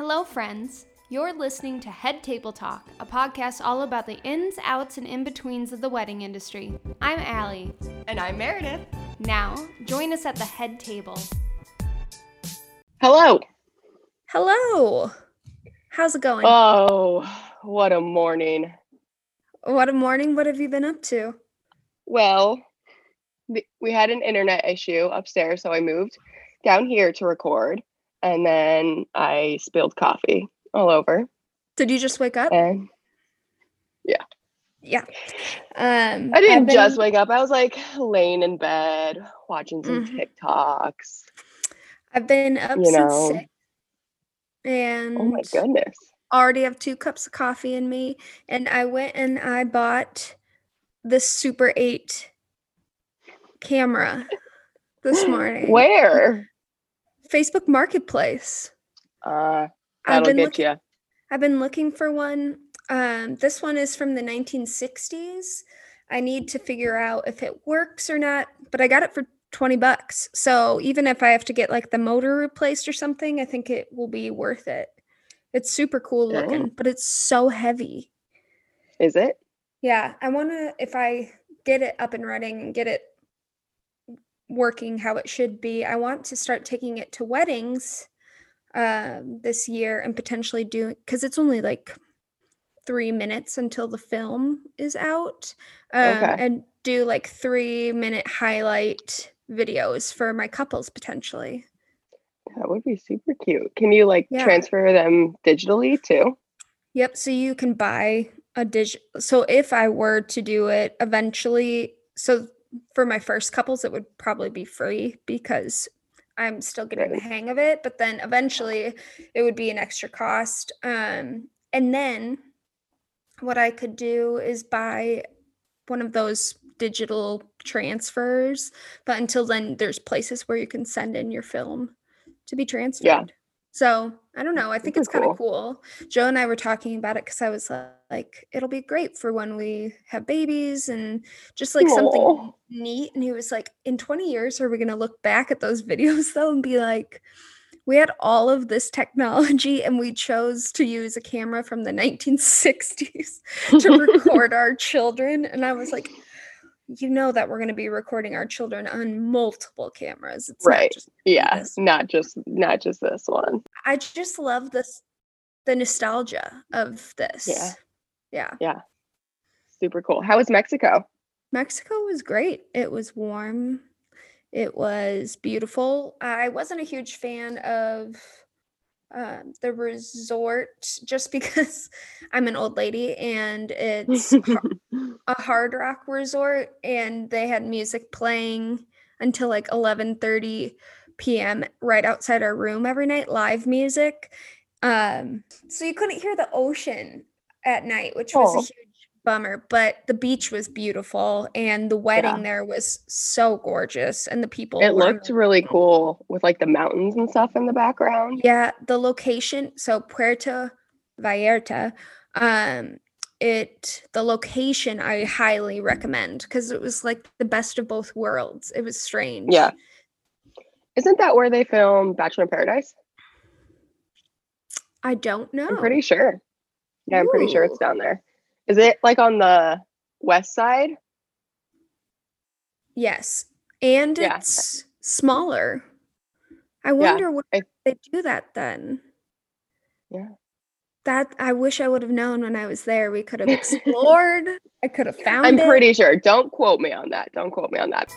Hello, friends. You're listening to Head Table Talk, a podcast all about the ins, outs, and in betweens of the wedding industry. I'm Allie. And I'm Meredith. Now, join us at the head table. Hello. Hello. How's it going? Oh, what a morning. what a morning. What have you been up to? Well, we- we had an internet issue upstairs, so I moved down here to record, and then I spilled coffee all over. Did you just wake up? And yeah. Um, I didn't been- just wake up. I was like laying in bed watching some Mhm. TikToks. I've been up you since know. six, and Oh my goodness. already have two cups of coffee in me. And I went and I bought the Super 8 camera this morning. Where? Facebook Marketplace. Uh, I've been get looking. you. I've been looking for one. Um, this one is from the 1960s. I need to figure out if it works or not, but I got it for 20 bucks. So even if I have to get like the motor replaced or something, I think it will be worth it. It's super cool looking, but it's so heavy. Is it? Yeah, I want to if I get it up and running and get it working how it should be, I want to start taking it to weddings um this year and potentially do cuz it's only like 3 minutes until the film is out. Um Okay. and do like 3 minute highlight videos for my couples potentially. That would be super cute. Can you like Yeah. transfer them digitally too? Yep. So you can buy a dig. So if I were to do it eventually, so for my first couples, it would probably be free because I'm still getting the hang of it. But then eventually, it would be an extra cost. Um, and then what I could do is buy one of those digital transfers. But until then, there's places where you can send in your film to be transferred. So I don't know. I think it's kind of cool. Joe and I were talking about it because I was uh, like, it'll be great for when we have babies and just like something neat. And he was like, in 20 years, are we going to look back at those videos though and be like, we had all of this technology and we chose to use a camera from the 1960s to record our children. And I was like, you know that we're going to be recording our children on multiple cameras. It's not Right. just Yeah, this. not just not just this one. I just love this the nostalgia of this. Yeah. Yeah. Yeah. Super cool. How was Mexico? Mexico was great. It was warm. It was beautiful. I wasn't a huge fan of um, the resort just because I'm an old lady and it's a hard rock resort and they had music playing until like 11:30 p.m. right outside our room every night live music um so you couldn't hear the ocean at night which was a huge bummer but the beach was beautiful and the wedding Yeah. there was so gorgeous and the people it looked really cool with like the mountains and stuff in the background. yeah, the location, so Puerto Vallarta, um, it the location I highly recommend because it was like the best of both worlds. It was strange. Yeah. Isn't that where they filmed Bachelor in Paradise? I don't know. I'm pretty sure. Yeah, I'm pretty sure it's down there. Is it like on the west side? Yes. And Yeah. it's smaller. I wonder what I- they do that then. Yeah. That I wish I would have known when I was there. We could have explored. I could have found I'm it. pretty sure. Don't quote me on that. Don't quote me on that.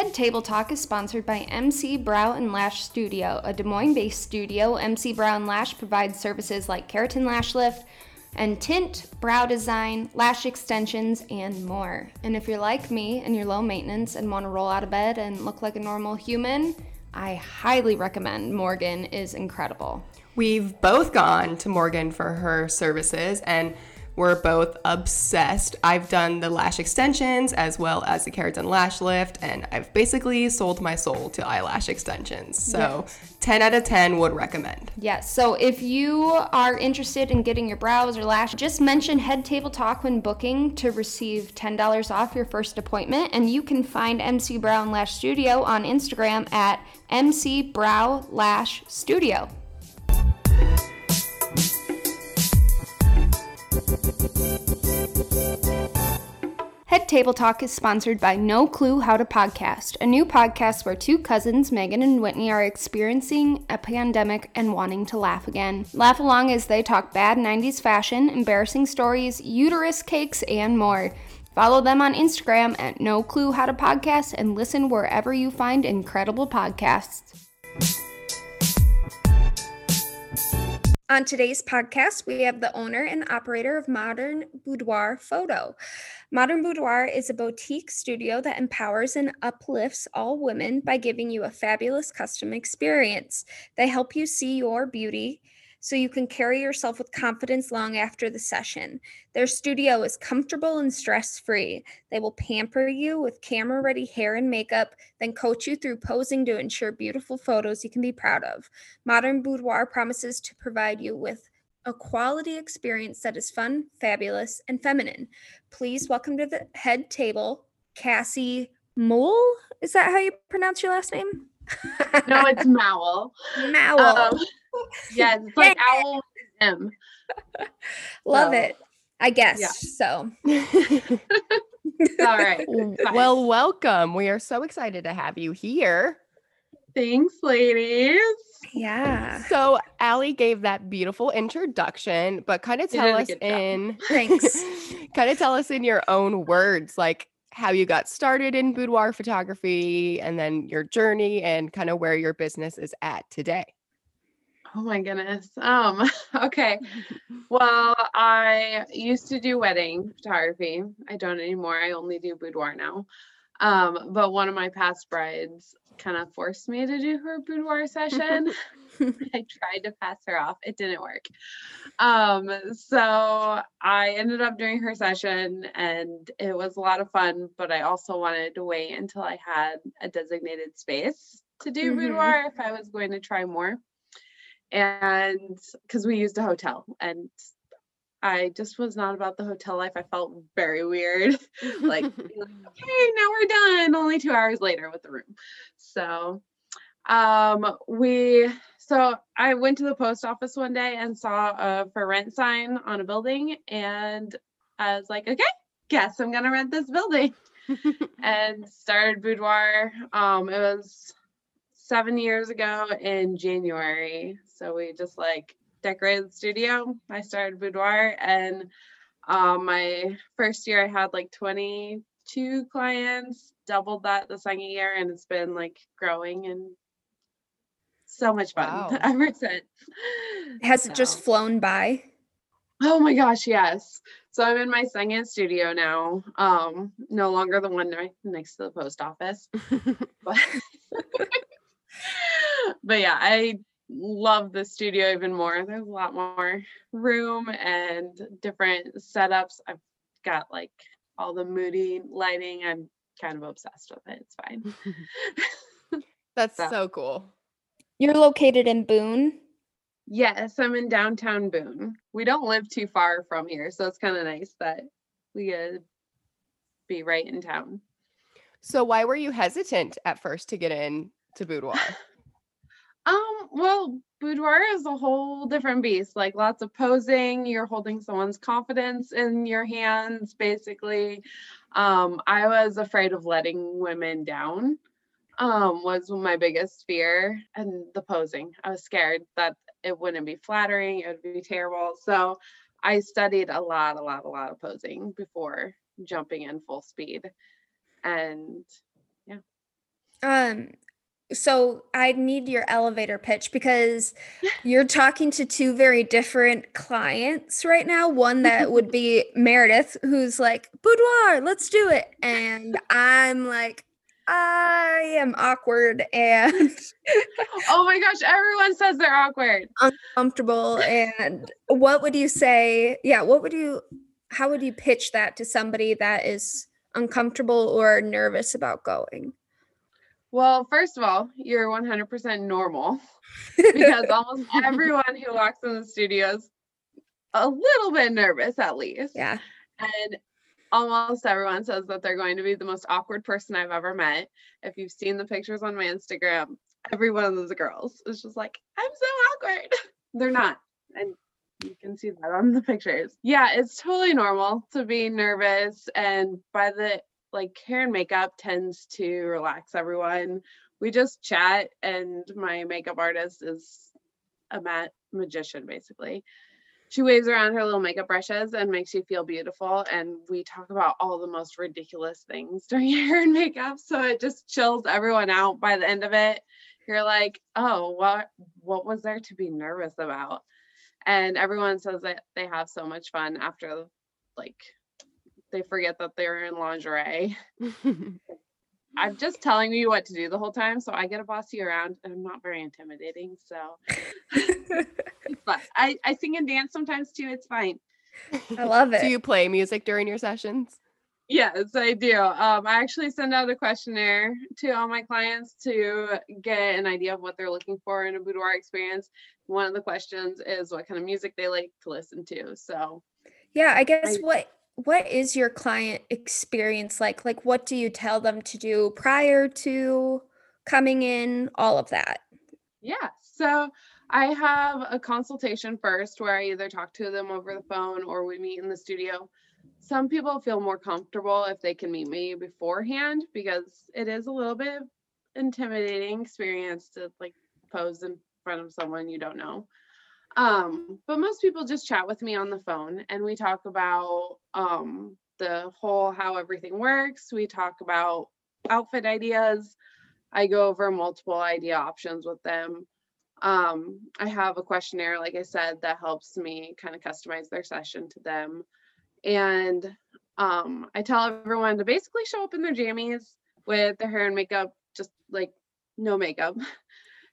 Head Table Talk is sponsored by MC Brow and Lash Studio, a Des Moines based studio. MC Brow and Lash provides services like keratin lash lift and tint, brow design, lash extensions, and more. And if you're like me and you're low maintenance and want to roll out of bed and look like a normal human, I highly recommend Morgan is incredible. We've both gone to Morgan for her services, and we're both obsessed. I've done the lash extensions as well as the keratin lash lift, and I've basically sold my soul to eyelash extensions. So, 10 out of 10 would recommend. Yes. So if you are interested in getting your brows or lash, just mention Head Table Talk when booking to receive $10 off your first appointment. And you can find MC Brown Lash Studio on Instagram at MC Brow Lash Studio. Head Table Talk is sponsored by No Clue How to Podcast, a new podcast where two cousins, Megan and Whitney, are experiencing a pandemic and wanting to laugh again. Laugh along as they talk bad 90s fashion, embarrassing stories, uterus cakes, and more. Follow them on Instagram at No Clue How to Podcast and listen wherever you find incredible podcasts. On today's podcast, we have the owner and operator of Modern Boudoir Photo. Modern Boudoir is a boutique studio that empowers and uplifts all women by giving you a fabulous custom experience. They help you see your beauty so you can carry yourself with confidence long after the session. Their studio is comfortable and stress free. They will pamper you with camera ready hair and makeup, then coach you through posing to ensure beautiful photos you can be proud of. Modern Boudoir promises to provide you with a quality experience that is fun, fabulous, and feminine. Please welcome to the head table, Cassie Mole. Is that how you pronounce your last name? no, it's Mowell. Mowell. Um, yes, it's like Yeah. owl with M. Love so- it. I guess Yeah. so. All right. well, welcome. We are so excited to have you here. Thanks, ladies. Yeah. So, Allie gave that beautiful introduction, but kind of tell us in Thanks. kind of tell us in your own words, like how you got started in boudoir photography and then your journey and kind of where your business is at today. Oh my goodness. Um, okay. Well, I used to do wedding photography. I don't anymore. I only do boudoir now. Um, but one of my past brides kind of forced me to do her boudoir session. I tried to pass her off. It didn't work. Um, so I ended up doing her session and it was a lot of fun, but I also wanted to wait until I had a designated space to do Mhm. boudoir if I was going to try more. And because we used a hotel and I just was not about the hotel life. I felt very weird. like, like, okay, now we're done. Only two hours later with the room. So, um, we, so I went to the post office one day and saw a for rent sign on a building, and I was like, okay, guess I'm gonna rent this building, and started boudoir. Um, it was seven years ago in January. So we just like decorated the studio. I started boudoir and um, my first year I had like 22 clients, doubled that the second year, and it's been like growing and so much fun Wow. ever since. Has it just flown by? Oh my gosh, yes. So I'm in my second studio now. Um, no longer the one right next to the post office. But but yeah, I love the studio even more. There's a lot more room and different setups. I've got like all the moody lighting. I'm kind of obsessed with it. It's fine. That's So- so cool. You're located in Boone. Yes, I'm in downtown Boone. We don't live too far from here, so it's kind of nice that we get to be right in town. So, why were you hesitant at first to get in to boudoir? Um, well, boudoir is a whole different beast. Like lots of posing, you're holding someone's confidence in your hands, basically. Um, I was afraid of letting women down. Um, was my biggest fear, and the posing. I was scared that it wouldn't be flattering, it would be terrible. So I studied a lot, a lot, a lot of posing before jumping in full speed. And yeah. Um, so I need your elevator pitch because you're talking to two very different clients right now. One that would be Meredith, who's like, boudoir, let's do it. And I'm like, I am awkward and oh my gosh, everyone says they're awkward. uncomfortable. And what would you say? Yeah, what would you how would you pitch that to somebody that is uncomfortable or nervous about going? Well, first of all, you're 100% normal because almost everyone who walks in the studio is a little bit nervous, at least. Yeah. And almost everyone says that they're going to be the most awkward person I've ever met. If you've seen the pictures on my Instagram, every one of those girls is just like, I'm so awkward. they're not. And you can see that on the pictures. Yeah, it's totally normal to be nervous. And by the like hair and makeup tends to relax everyone. We just chat, and my makeup artist is a mat magician basically. She waves around her little makeup brushes and makes you feel beautiful. And we talk about all the most ridiculous things during hair and makeup. So it just chills everyone out by the end of it. You're like, oh, what what was there to be nervous about? And everyone says that they have so much fun after like they forget that they're in lingerie. I'm just telling you what to do the whole time, so I get to boss you around, and I'm not very intimidating. So, but I I sing and dance sometimes too. It's fine. I love it. Do you play music during your sessions? Yes, I do. Um, I actually send out a questionnaire to all my clients to get an idea of what they're looking for in a boudoir experience. One of the questions is what kind of music they like to listen to. So, yeah, I guess I, what what is your client experience like? Like, what do you tell them to do prior to coming in? All of that. Yeah. So I have a consultation first where I either talk to them over the phone or we meet in the studio. Some people feel more comfortable if they can meet me beforehand because it is a little bit intimidating experience to like pose in front of someone you don't know. Um, but most people just chat with me on the phone and we talk about um, the whole how everything works. We talk about outfit ideas. I go over multiple idea options with them. Um, I have a questionnaire, like I said, that helps me kind of customize their session to them. And um, I tell everyone to basically show up in their jammies with their hair and makeup, just like no makeup.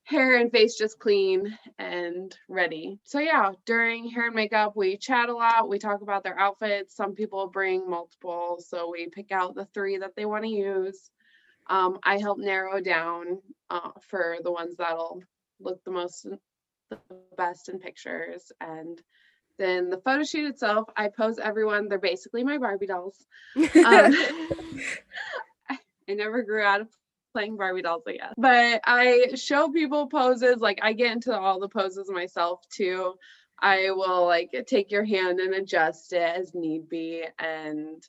hair and face just clean and ready. So yeah, during hair and makeup, we chat a lot. We talk about their outfits. Some people bring multiple, so we pick out the three that they want to use. Um, I help narrow down uh, for the ones that'll look the most the best in pictures and then the photo shoot itself i pose everyone they're basically my barbie dolls um, I, I never grew out of playing Barbie dolls, I guess. But I show people poses, like I get into all the poses myself too. I will like take your hand and adjust it as need be. And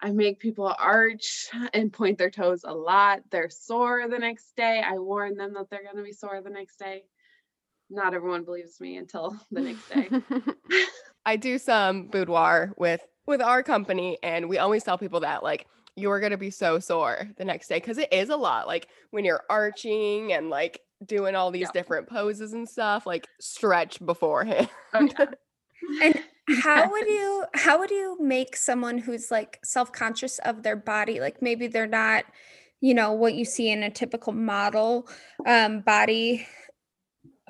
I make people arch and point their toes a lot. They're sore the next day. I warn them that they're going to be sore the next day. Not everyone believes me until the next day. I do some boudoir with with our company and we always tell people that like you're going to be so sore the next day because it is a lot. Like when you're arching and like doing all these yeah. different poses and stuff, like stretch beforehand. Oh, yeah. and how would you how would you make someone who's like self-conscious of their body like maybe they're not you know what you see in a typical model um body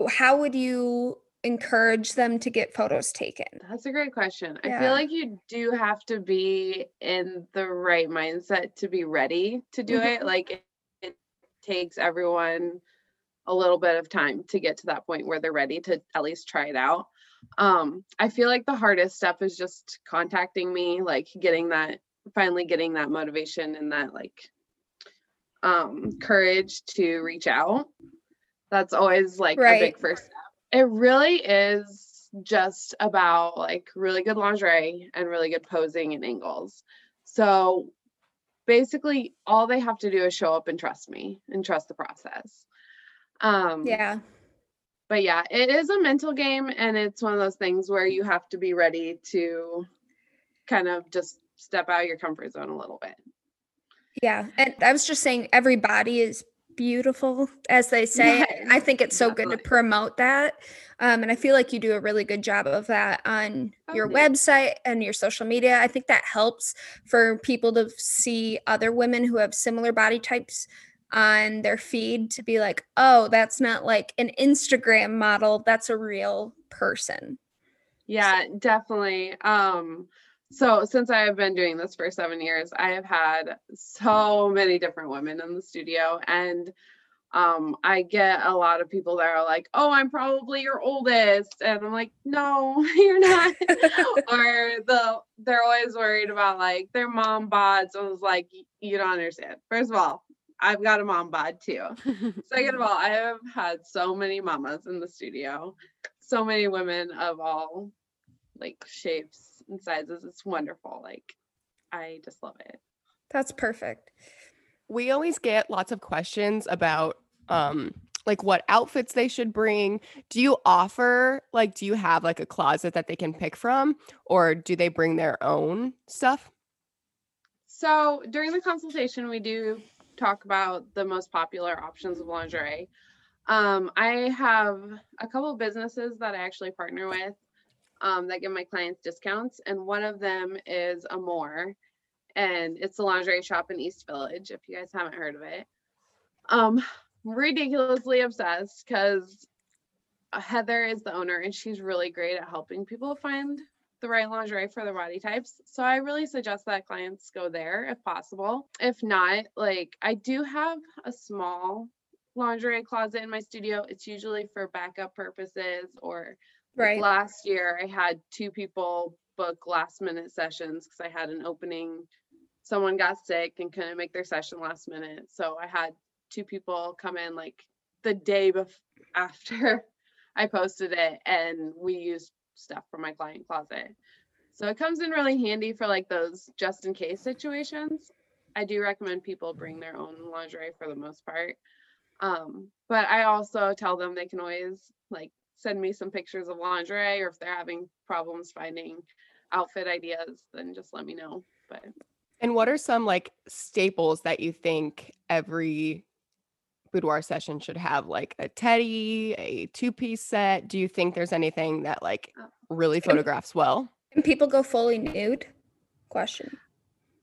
how would you encourage them to get photos taken? That's a great question. Yeah. I feel like you do have to be in the right mindset to be ready to do mm-hmm. it. Like it, it, takes everyone a little bit of time to get to that point where they're ready to at least try it out. Um, I feel like the hardest step is just contacting me, like getting that finally getting that motivation and that like um courage to reach out. That's always like right. a big first it really is just about like really good lingerie and really good posing and angles. So basically all they have to do is show up and trust me and trust the process. Um Yeah. But yeah, it is a mental game and it's one of those things where you have to be ready to kind of just step out your comfort zone a little bit. Yeah. And I was just saying every body is beautiful, as they say. Yes, I think it's so definitely. good to promote that. Um, and I feel like you do a really good job of that on oh, your website and your social media. I think that helps for people to see other women who have similar body types on their feed to be like, oh, that's not like an Instagram model, that's a real person. Yeah, so. definitely. Um, so since I have been doing this for seven years, I have had so many different women in the studio and um, I get a lot of people that are like, "Oh, I'm probably your oldest," and I'm like, "No, you're not." or the they're always worried about like their mom bods. I was like, "You don't understand. First of all, I've got a mom bod too. Second of all, I have had so many mamas in the studio, so many women of all like shapes and sizes. It's wonderful. Like, I just love it. That's perfect. we always get lots of questions about um like what outfits they should bring. Do you offer like do you have like a closet that they can pick from or do they bring their own stuff? So during the consultation, we do talk about the most popular options of lingerie. Um, I have a couple of businesses that I actually partner with um, that give my clients discounts, and one of them is Amore, and it's a lingerie shop in East Village. If you guys haven't heard of it, um, ridiculously obsessed because Heather is the owner, and she's really great at helping people find the right lingerie for their body types. So I really suggest that clients go there if possible. If not, like I do have a small lingerie closet in my studio. It's usually for backup purposes or Right. last year I had two people book last minute sessions because I had an opening. Someone got sick and couldn't make their session last minute. So I had two people come in like the day bef- after I posted it and we used stuff from my client closet. So it comes in really handy for like those just in case situations. I do recommend people bring their own lingerie for the most part. Um, but I also tell them they can always like send me some pictures of lingerie or if they're having problems finding outfit ideas, then just let me know. But And what are some like staples that you think every boudoir session should have like a teddy, a two-piece set? Do you think there's anything that like Uh, really photographs well? Can people go fully nude? Question.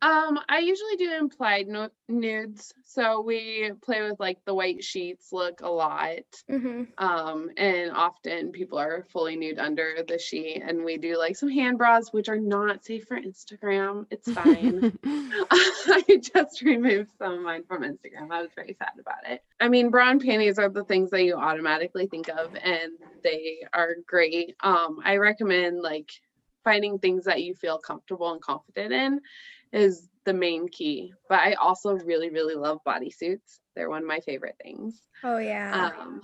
Um, I usually do implied nu- nudes. So we play with like the white sheets look a lot. Mm-hmm. Um, and often people are fully nude under the sheet, and we do like some hand bras, which are not safe for Instagram. It's fine. I just removed some of mine from Instagram. I was very sad about it. I mean, bra and panties are the things that you automatically think of, and they are great. Um, I recommend like finding things that you feel comfortable and confident in is the main key. But I also really, really love bodysuits. They're one of my favorite things. Oh yeah. Um,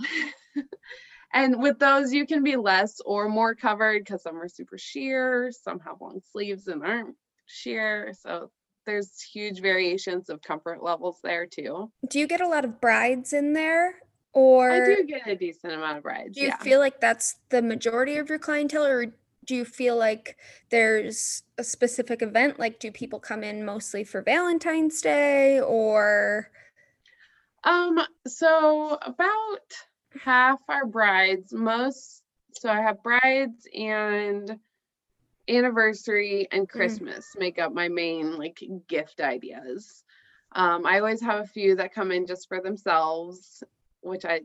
and with those, you can be less or more covered because some are super sheer, some have long sleeves and aren't sheer. So there's huge variations of comfort levels there too. do you get a lot of brides in there, or I do get a decent amount of brides. do you yeah. feel like that's the majority of your clientele, or do you feel like there's a specific event? Like, do people come in mostly for Valentine's Day, or Um, so about half are brides. Most so I have brides and anniversary and Christmas make up my main like gift ideas. Um, I always have a few that come in just for themselves, which I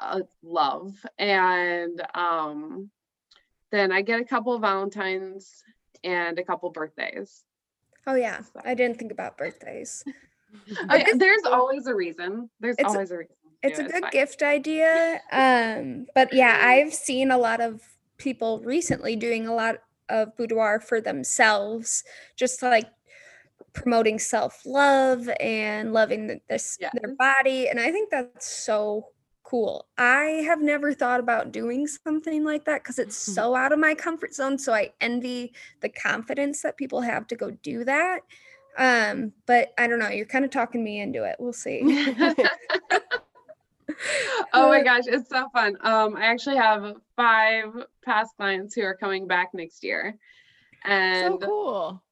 uh, love, and um, then I get a couple of Valentines and a couple birthdays. oh yeah, So- I didn't think about birthdays. Yeah, there's always a reason. There's It's always a reason. It's a it, good fine. gift idea. Um, but yeah, I've seen a lot of people recently doing a lot of boudoir for themselves, just like promoting self-love and loving th- this their body. And I think that's so cool. I have never thought about doing something like that because it's Mhm. so out of my comfort zone. So I envy the confidence that people have to go do that. Um, but I don't know, you're kind of talking me into it. We'll see. oh my Uh, gosh, it's so fun. Um, I actually have five past clients who are coming back next year. so And cool.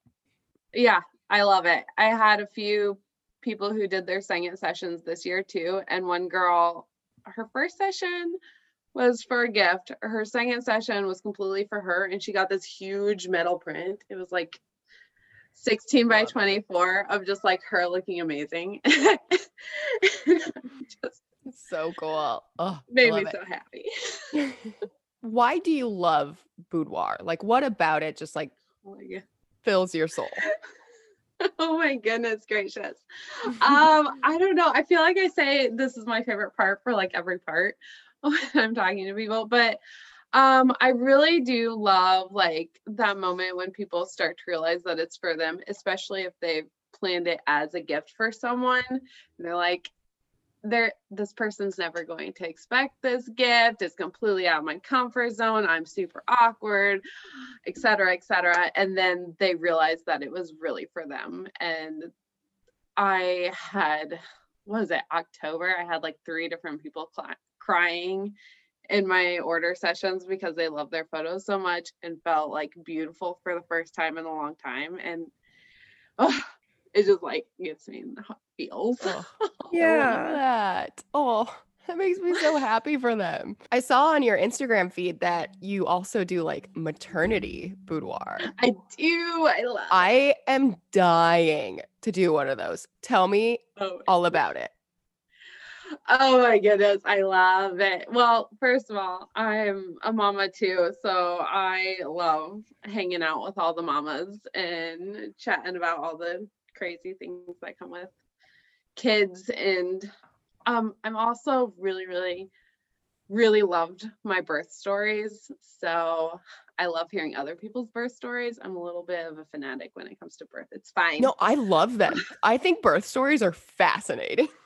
yeah, I love it. I had a few people who did their second sessions this year too. And one girl, her first session was for a gift. Her second session was completely for her. And she got this huge metal print. It was like 16 by 24 of just like her looking amazing. just So cool. Oh, made me it. so happy. Why do you love boudoir? Like what about it just like Oh fills your soul? oh my goodness gracious. Um, I don't know. I feel like I say this is my favorite part for like every part when I'm talking to people, but um, I really do love like that moment when people start to realize that it's for them, especially if they've planned it as a gift for someone. And they're like, they're this person's never going to expect this gift. It's completely out of my comfort zone. I'm super awkward etc etc and then they realize that it was really for them. And i had was it october? I had like three different people cl- crying in my order sessions because they love their photos so much and felt like beautiful for the first time in a long time. And oh, it just like gets me in the feels. Oh, Yeah. that. Oh, that makes me so happy for them. I saw on your Instagram feed that you also do like maternity boudoir. I do. I love. I am dying to do one of those. Tell me oh, all about it. oh my goodness, I love it. Well, first of all, I'm a mama too, so I love hanging out with all the mamas and chatting about all the crazy things that come with kids and um I'm also really really really loved my birth stories. So I love hearing other people's birth stories. I'm a little bit of a fanatic when it comes to birth. It's fine. No, I love them. I think birth stories are fascinating.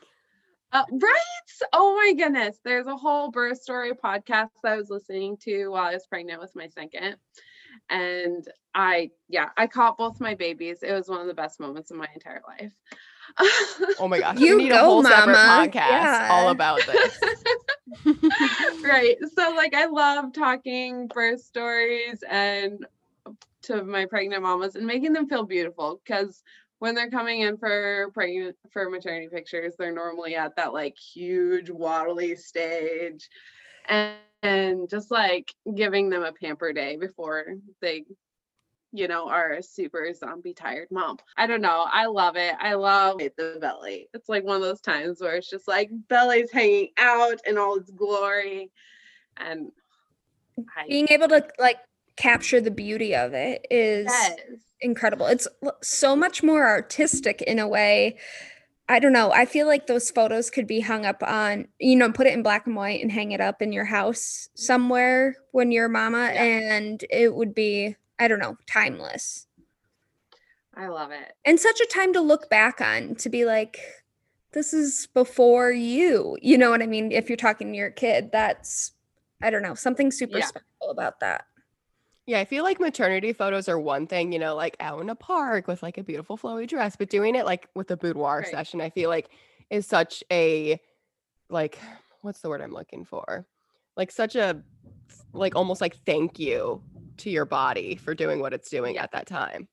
Uh, right? Oh my goodness. There's a whole birth story podcast that I was listening to while I was pregnant with my second. And I, yeah, I caught both my babies. It was one of the best moments of my entire life. Oh my gosh, You we need a go, whole separate mama. podcast all about this. right. So, like, I love talking birth stories and to my pregnant mamas and making them feel beautiful because when they're coming in for pregnant for maternity pictures, they're normally at that like huge waddly stage, and, and just like giving them a pamper day before they you know, are a super zombie tired mom. I don't know. I love it. I love the belly. It's like one of those times where it's just like belly's hanging out in all its glory. And I Being able to like capture the beauty of it is yes. incredible. It's so much more artistic in a way. I don't know. I feel like those photos could be hung up on, you know, put it in black and white and hang it up in your house somewhere when you're a mama, Yeah. and it would be, I don't know, timeless. I love it. And such a time to look back on to be like, this is before you. You know what I mean? If you're talking to your kid, that's, I don't know, something super Yeah. special about that. Yeah, I feel like maternity photos are one thing, you know, like out in a park with like a beautiful flowy dress, but doing it like with a boudoir Right. session, I feel like is such a like what's the word I'm looking for? Like such a like almost like thank you to your body for doing what it's doing Yeah. at that time.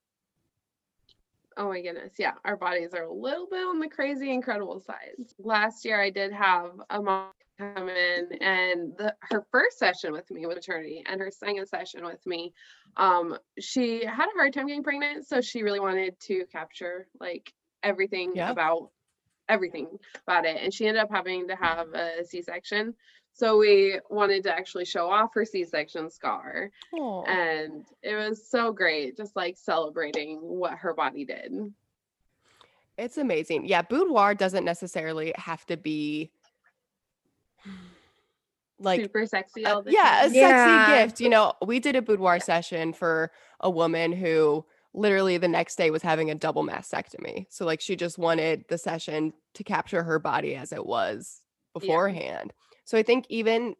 Oh my goodness. Yeah. Our bodies are a little bit on the crazy incredible side. Last year I did have a mom come in and the, her first session with me with maternity and her second session with me um she had a hard time getting pregnant so she really wanted to capture like everything Yeah. about everything about it and she ended up having to have a c-section so we wanted to actually show off her c-section scar Oh, and it was so great just like celebrating what her body did it's amazing. Yeah, boudoir doesn't necessarily have to be like super sexy Uh, all the yeah, a time. sexy Yeah. gift. You know, we did a boudoir session for a woman who literally the next day was having a double mastectomy. So like she just wanted the session to capture her body as it was beforehand. So I think even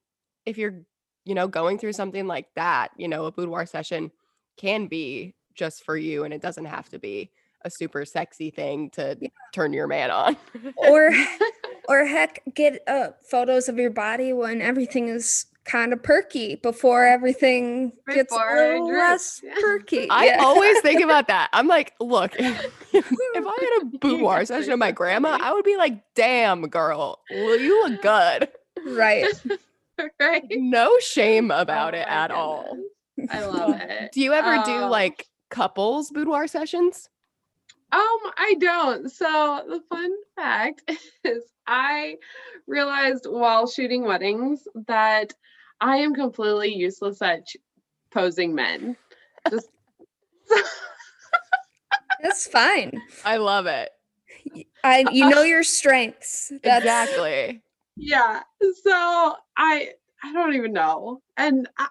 if you're, you know, going through something like that, you know, a boudoir session can be just for you and it doesn't have to be a super sexy thing to Yeah. turn your man on. Or, or heck, get uh, photos of your body when everything is kind of perky before everything gets a little less yeah. perky. I Yeah. always think about that. I'm like, look, if, if I had a boudoir session with my grandma. I would be like, damn, girl, well, you look good. right. right No shame about Oh it my at all. i love it Do you ever do Um, like couples boudoir sessions? Um, I don't. So the fun fact is I realized while shooting weddings that I am completely useless at ch- posing men. Just That's fine. I love it. I you know your strengths. That's exactly. Yeah. So I I don't even know. And I,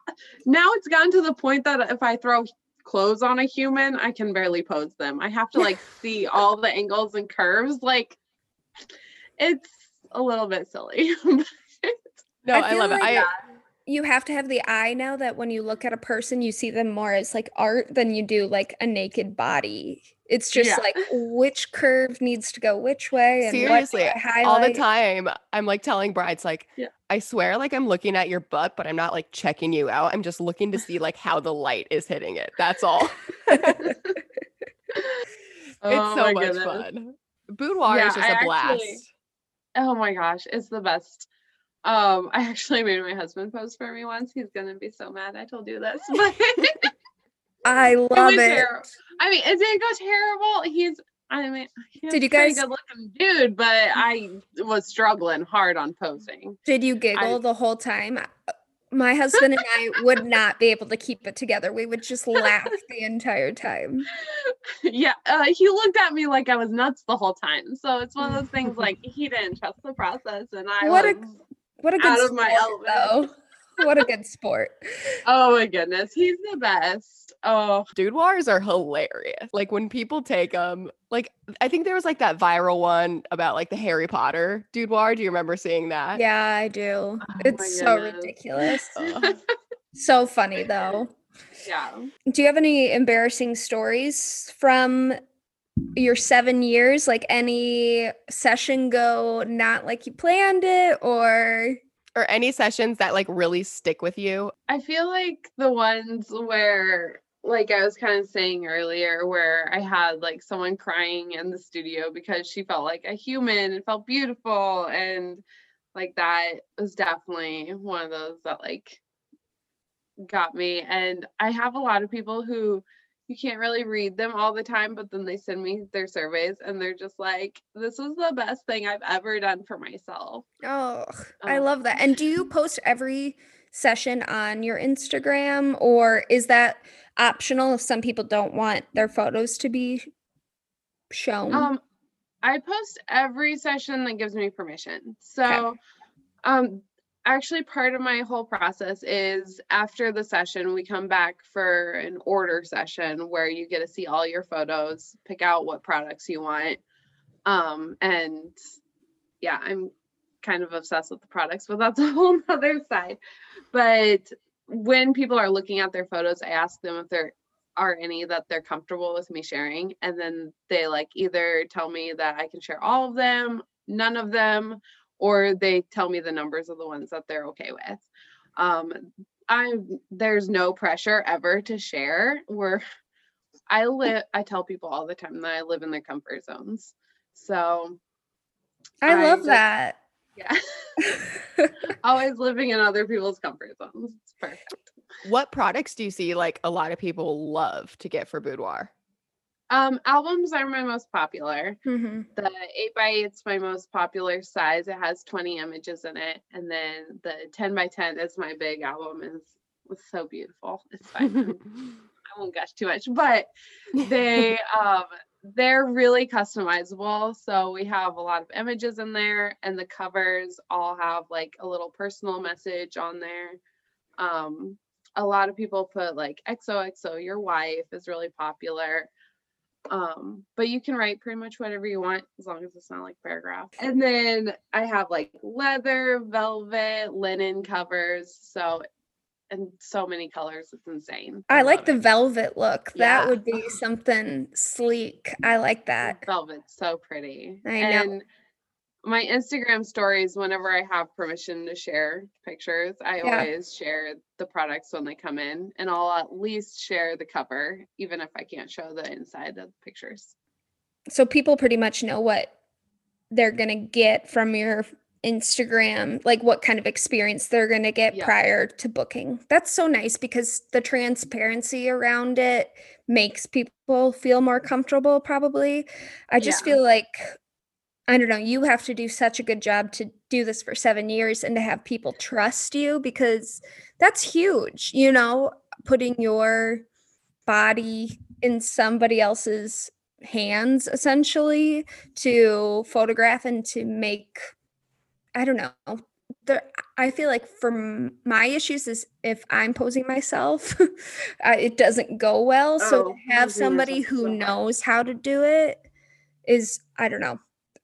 now it's gotten to the point that if I throw clothes on a human, I can barely pose them. I have to like see all the angles and curves. Like it's a little bit silly. No, I I, love it. like- I you have to have the eye now that when you look at a person, you see them more as like art than you do like a naked body. It's just Yeah. like which curve needs to go which way and Seriously, I all the time I'm like telling brides like Yeah. I swear like I'm looking at your butt but I'm not like checking you out. I'm just looking to see like how the light is hitting it. That's all. Oh it's so much goodness. fun. Boudoir Yeah, is just I a blast. actually- Oh my gosh, it's the best. Um, I actually made my husband pose for me once. He's gonna be so mad I told you this, but I love was it. I mean, it didn't go terrible. He's, I mean, he's Did you a guys- good looking dude, but I was struggling hard on posing. Did you giggle the whole time? My husband and I would not be able to keep it together. We would just laugh the entire time. yeah, uh, he looked at me like I was nuts the whole time. So it's one of those things like he didn't trust the process, and I What a- was. What a good Out of sport, my element. though. What a good sport. oh my goodness, he's the best. Oh, Boudoirs are hilarious. Like when people take them, like I think there was like that viral one about like the Harry Potter boudoir. Do you remember seeing that? Yeah, I do. Oh it's so goodness. ridiculous. Ugh. So funny though. yeah. Do you have any embarrassing stories from your seven years? Like any session go not like you planned it or or any sessions that like really stick with you. I feel like the ones where, like I was kind of saying earlier, where I had like someone crying in the studio because she felt like a human and felt beautiful. And like that was definitely one of those that like got me. And I have a lot of people who you can't really read them all the time, but then they send me their surveys and they're just like, this was the best thing I've ever done for myself. oh I Um, love that. And do you post every session on your Instagram or is that optional if some people don't want their photos to be shown? Um, I post every session that gives me permission. So, um, actually, part of my whole process is after the session, we come back for an order session where you get to see all your photos, pick out what products you want. Um, and yeah, I'm kind of obsessed with the products, but that's a whole nother side. But when people are looking at their photos, I ask them if there are any that they're comfortable with me sharing. And then they like either tell me that I can share all of them, none of them, or they tell me the numbers of the ones that they're okay with. Um, I there's no pressure ever to share. Where I live, I tell people all the time that I live in their comfort zones. So I I love just- that. yeah, always living in other people's comfort zones. It's perfect. What products do you see like a lot of people love to get for boudoir? Um, albums are my most popular. Mhm. The 8 by 8's my most popular size. It has 20 images in it. And then the 10 by 10 is my big album. Is it's so beautiful. It's fine. I won't gush too much, but they um they're really customizable. So we have a lot of images in there and the covers all have like a little personal message on there. Um a lot of people put like XOXO your wife is really popular. Um, but you can write pretty much whatever you want as long as it's not like paragraph. And then I have like leather, velvet, linen covers. So and so many colors. It's insane. I like the it. velvet look. That would be something sleek. I like that. velvet's so pretty. I know. And my Instagram stories, whenever I have permission to share pictures, I Yeah. always share the products when they come in, and I'll at least share the cover, even if I can't show the inside of the pictures. So people pretty much know what they're going to get from your Instagram, like what kind of experience they're going to get Yeah. prior to booking. That's so nice because the transparency around it makes people feel more mm-hmm. comfortable, probably. I just Yeah. feel like, I don't know, you have to do such a good job to do this for seven years and to have people trust you because that's huge, you know, putting your body in somebody else's hands essentially to photograph and to make I don't know. There, I feel like for my issues is if I'm posing myself, it doesn't go well. so Oh, to have somebody who so knows how to do it is I don't know.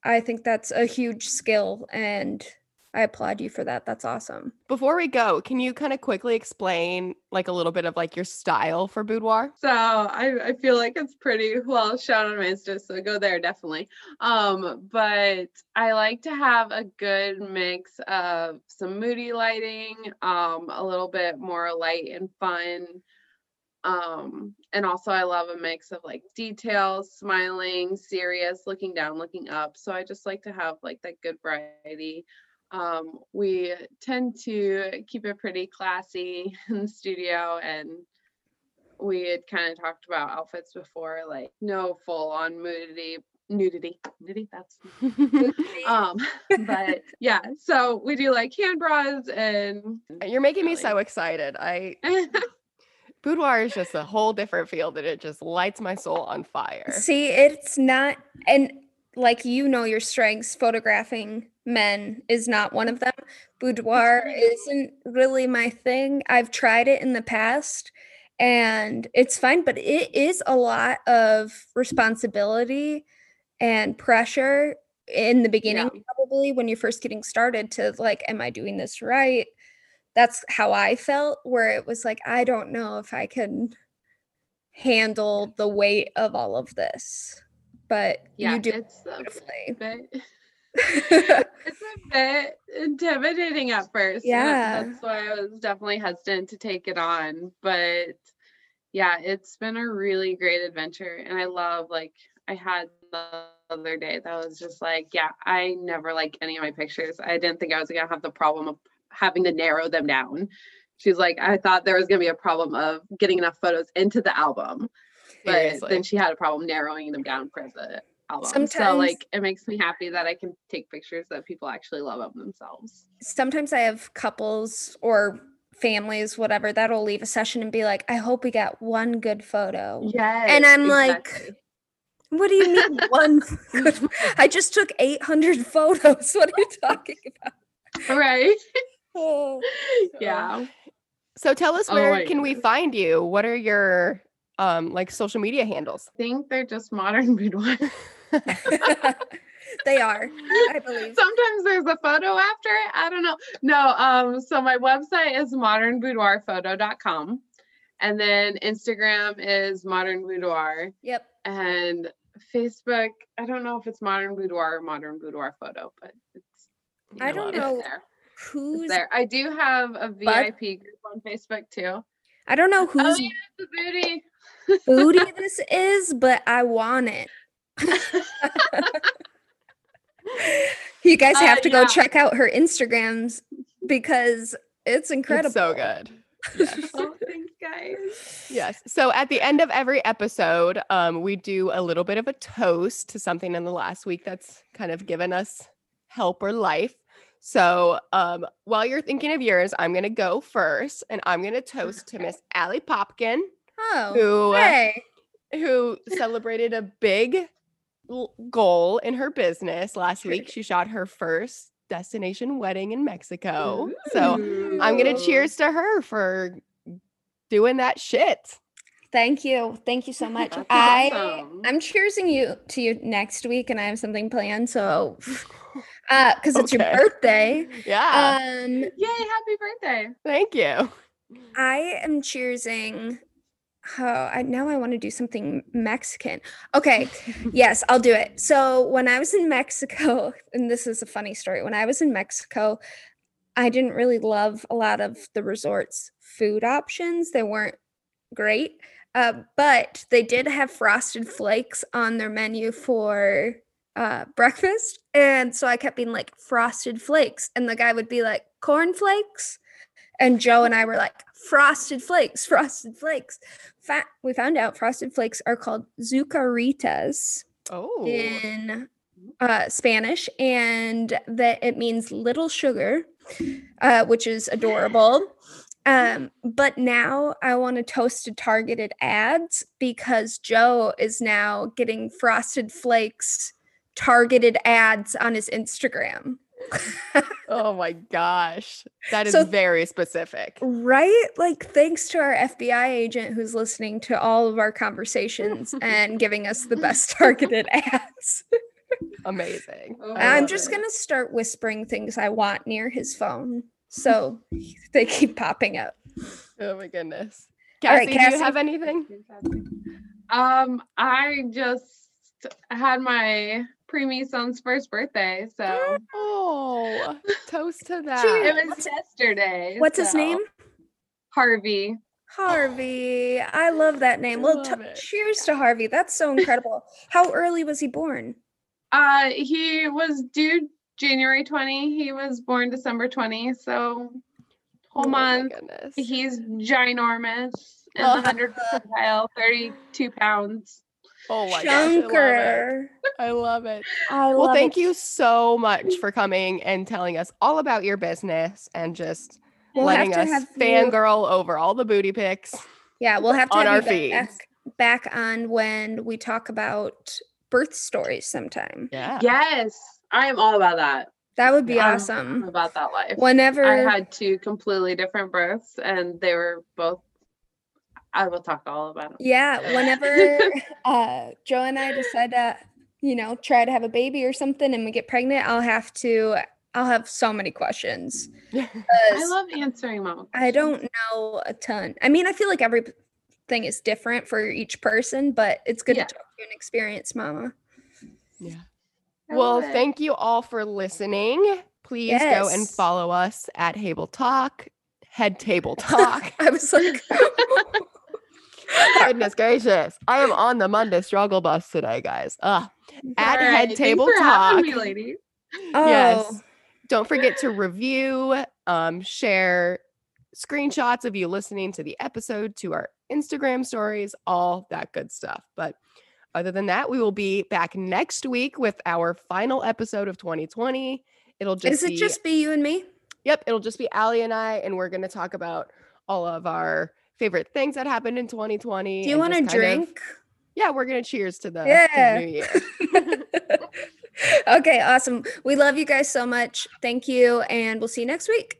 I think that's a huge skill and I applaud you for that. That's awesome. Before we go, can you kind of quickly explain like a little bit of like your style for boudoir? So I, I feel like it's pretty well shown on my Insta, so go there definitely. Um, but I like to have a good mix of some moody lighting, um, a little bit more light and fun. Um, and also I love a mix of like details, smiling, serious, looking down, looking up. So I just like to have like that good variety. Um, we tend to keep it pretty classy in the studio and we had kind of talked about outfits before, like no full on nudity, nudity, nudity. That's um, but yeah. So we do like hand bras and You're making me so excited. I boudoir is just a whole different field and it just lights my soul on fire. See, it's not, and like you know your strengths, photographing men is not one of them. Boudoir mm-hmm. isn't really my thing. I've tried it in the past and it's fine, but it is a lot of responsibility and pressure in the beginning, Yeah. probably when you're first getting started to like, am I doing this right? That's how I felt, where it was like, I don't know if I can handle the weight of all of this. But yeah, you do it's a beautifully. bit. it's a bit intimidating at first. Yeah. That's why I was definitely hesitant to take it on. But yeah, it's been a really great adventure. And I love, like, I had the other day that was just like, yeah, I never like any of my pictures. I didn't think I was going to have the problem of having to narrow them down. She's like, I thought there was going to be a problem of getting enough photos into the album. But Seriously. then she had a problem narrowing them down for the album. Sometimes- so like it makes me happy that I can take pictures that people actually love of themselves. Sometimes I have couples or families, whatever, that'll leave a session and be like, I hope we got one good photo. Yes. And I'm like, What do you mean one good I just took 800 photos. What are you talking about? right. Oh. yeah. So tell us Oh where my can we find you? What are your um like social media handles? I think they're just modern boudoir. they are, I believe. Sometimes there's a photo after it. I don't know. No, um, so my website is modernboudoirphoto.com. And then Instagram is modern boudoir. Yep. And Facebook, I don't know if it's modern boudoir or modern boudoir photo, but it's I don't love it's it. know there. It's who's there. I do have a VIP group on Facebook too. I don't know Oh yeah, the booty. booty this is, but I want it. you guys Uh, have to go yeah. check out her Instagrams because it's incredible. It's so good. Yes. oh, thanks, guys. Yes. So at the end of every episode, um, we do a little bit of a toast to something in the last week that's kind of given us help or life. So um, while you're thinking of yours, I'm going to go first and I'm going to toast to Miss Allie Popkin, Oh, who, uh, hey. who celebrated a big goal in her business last week. She shot her first destination wedding in Mexico. So I'm going to cheers to her for doing that shit. Thank you. Thank you so much. That's I awesome. I'm cheersing you to you next week and I have something planned. So uh because it's your birthday. Yeah. Um Yay, happy birthday. Thank you. I am cheersing. Oh, I now I want to do something Mexican. Okay, yes, I'll do it. So when I was in Mexico, and this is a funny story. When I was in Mexico, I didn't really love a lot of the resort's food options. They weren't great, uh, but they did have frosted flakes on their menu for uh, breakfast, and so I kept being like frosted flakes, and the guy would be like corn flakes. And Joe and I were like, frosted flakes, frosted flakes. Fa- we found out frosted flakes are called zucaritas Oh. in uh, Spanish, and that it means little sugar, uh, which is adorable. Um, but now I want to toast to targeted ads because Joe is now getting frosted flakes targeted ads on his Instagram. Oh my gosh. That is So- very specific. Right? Like, thanks to our FBI agent who's listening to all of our conversations and giving us the best targeted ads. Amazing. Oh, I I'm just going to start whispering things I want near his phone. So they keep popping up. Oh my goodness. All Cassie, right, do you have anything? Um, I just had my preemie son's first birthday, so Oh, toast to that. it was yesterday. What's his name? Harvey. Harvey. I love that name. Well, t- cheers to Harvey. That's so incredible. How early was he born? Uh, he was due January 20. He was born December 20. So whole Oh my month. goodness. He's ginormous in Oh. the hundred percentile, 32 pounds. Oh my gosh. I love it. Chunker. I love it. I Well, love thank it. you so much for coming and telling us all about your business and just We'll have letting to us have you- fangirl over all the booty pics. Yeah, we'll have to on have our you back, back on when we talk about birth stories sometime. Yeah. Yes, I am all about that. That would be I'm- I'm awesome. about that life. Whenever I had two completely different births, and they were both. I will talk all about them. Yeah, whenever uh, Joe and I decide to, you know, try to have a baby or something and we get pregnant, I'll have to, I'll have so many questions. I love answering mom. I don't know a ton. I mean, I feel like everything is different for each person, but it's good Yeah. to talk to an experienced mama. yeah. Well, it. thank you all for listening. Please go and follow us at Hable Talk, Head Table Talk. I was like, Goodness gracious. I am on the Monday struggle bus today, guys. Ugh. At All Head Table Talk. me, ladies. oh, Yes. Don't forget to review, um, share screenshots of you listening to the episode to our Instagram stories, all that good stuff. But other than that, we will be back next week with our final episode of 2020. It'll just is it be, just be you and me? yep, it'll just be Allie and I, and we're going to talk about all of our favorite things that happened in 2020. Do you want to kind of- drink? yeah, we're going to cheers to the, to Yeah. new year. okay, awesome. We love you guys so much. Thank you, and we'll see you next week.